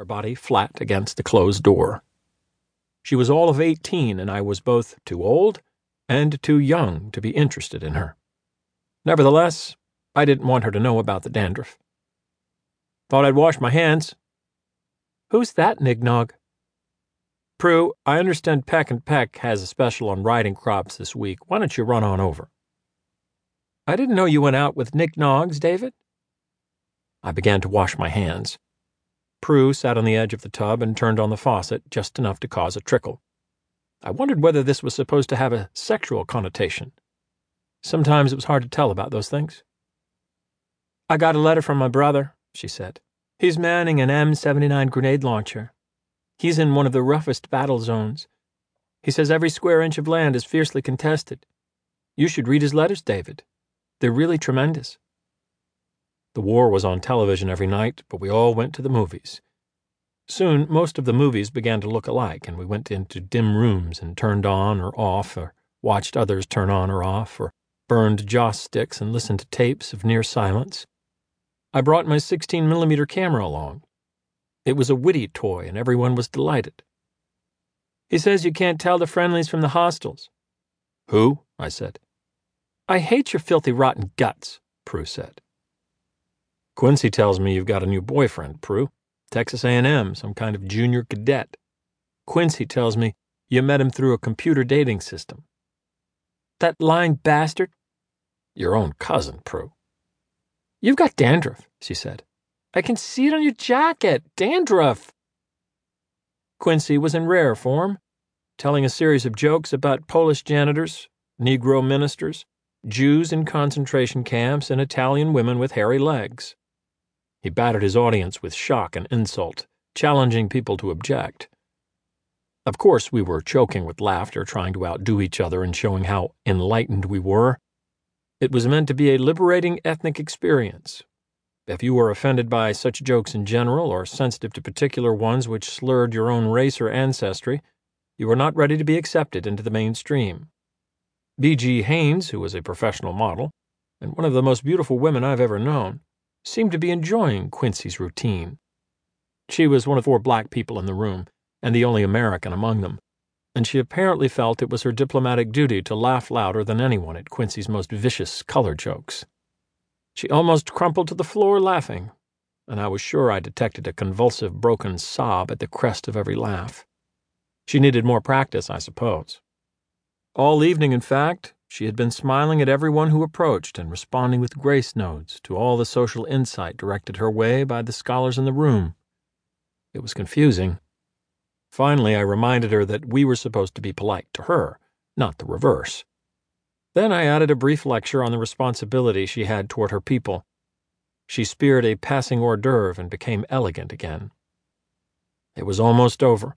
her body flat against the closed door. She was all of eighteen, and I was both too old and too young to be interested in her. Nevertheless, I didn't want her to know about the dandruff. Thought I'd wash my hands. Who's that, Nignog? Prue, I understand Peck and Peck has a special on riding crops this week. Why don't you run on over? I didn't know you went out with Nignogs, David. I began to wash my hands. Prue sat on the edge of the tub and turned on the faucet just enough to cause a trickle. I wondered whether this was supposed to have a sexual connotation. Sometimes it was hard to tell about those things. I got a letter from my brother, she said. He's manning an M79 grenade launcher. He's in one of the roughest battle zones. He says every square inch of land is fiercely contested. You should read his letters, David. They're really tremendous. The war was on television every night, but we all went to the movies. Soon, most of the movies began to look alike, and we went into dim rooms and turned on or off, or watched others turn on or off, or burned joss sticks and listened to tapes of near silence. I brought my 16 millimeter camera along. It was a witty toy, and everyone was delighted. He says you can't tell the friendlies from the hostiles. Who? I said. I hate your filthy, rotten guts, Prue said. Quincy tells me you've got a new boyfriend, Prue. Texas A&M, some kind of junior cadet. Quincy tells me you met him through a computer dating system. That lying bastard? Your own cousin, Prue. You've got dandruff, she said. I can see it on your jacket. Dandruff. Quincy was in rare form, telling a series of jokes about Polish janitors, Negro ministers, Jews in concentration camps, and Italian women with hairy legs. He battered his audience with shock and insult, challenging people to object. Of course, we were choking with laughter, trying to outdo each other and showing how enlightened we were. It was meant to be a liberating ethnic experience. If you were offended by such jokes in general, or sensitive to particular ones which slurred your own race or ancestry, you were not ready to be accepted into the mainstream. B.G. Haynes, who was a professional model, and one of the most beautiful women I've ever known, seemed to be enjoying Quincy's routine. She was one of four black people in the room, and the only American among them, and she apparently felt it was her diplomatic duty to laugh louder than anyone at Quincy's most vicious color jokes. She almost crumpled to the floor laughing, and I was sure I detected a convulsive, broken sob at the crest of every laugh. She needed more practice, I suppose. All evening, in fact, she had been smiling at everyone who approached and responding with grace notes to all the social insight directed her way by the scholars in the room. It was confusing. Finally, I reminded her that we were supposed to be polite to her, not the reverse. Then I added a brief lecture on the responsibility she had toward her people. She speared a passing hors d'oeuvre and became elegant again. It was almost over.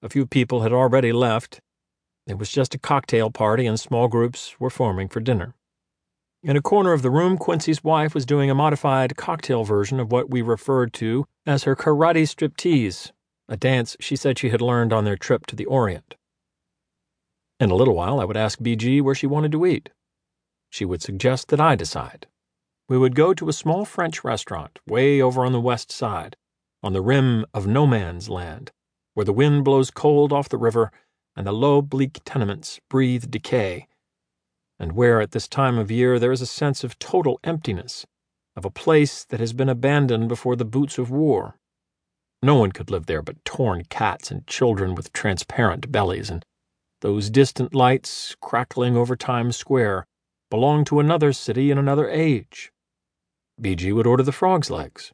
A few people had already left, it was just a cocktail party, and small groups were forming for dinner. In a corner of the room, Quincy's wife was doing a modified cocktail version of what we referred to as her karate striptease, a dance she said she had learned on their trip to the Orient. In a little while, I would ask BG where she wanted to eat. She would suggest that I decide. We would go to a small French restaurant way over on the west side, on the rim of no man's land, where the wind blows cold off the river and the low, bleak tenements breathe decay, and where at this time of year there is a sense of total emptiness, of a place that has been abandoned before the boots of war. No one could live there but torn cats and children with transparent bellies, and those distant lights crackling over Times Square belong to another city in another age. BG would order the frog's legs.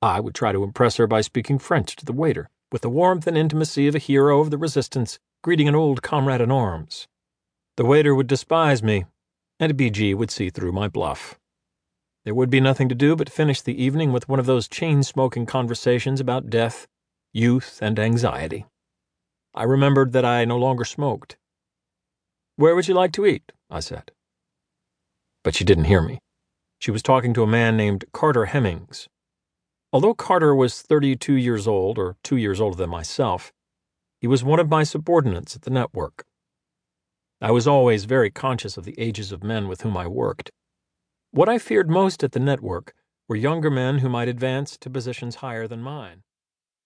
I would try to impress her by speaking French to the waiter, with the warmth and intimacy of a hero of the resistance greeting an old comrade in arms. The waiter would despise me, and BG would see through my bluff. There would be nothing to do but finish the evening with one of those chain smoking conversations about death, youth, and anxiety. I remembered that I no longer smoked. Where would you like to eat? I said. But she didn't hear me. She was talking to a man named Carter Hemmings. Although Carter was 32 years old, or two years older than myself, he was one of my subordinates at the network. I was always very conscious of the ages of men with whom I worked. What I feared most at the network were younger men who might advance to positions higher than mine.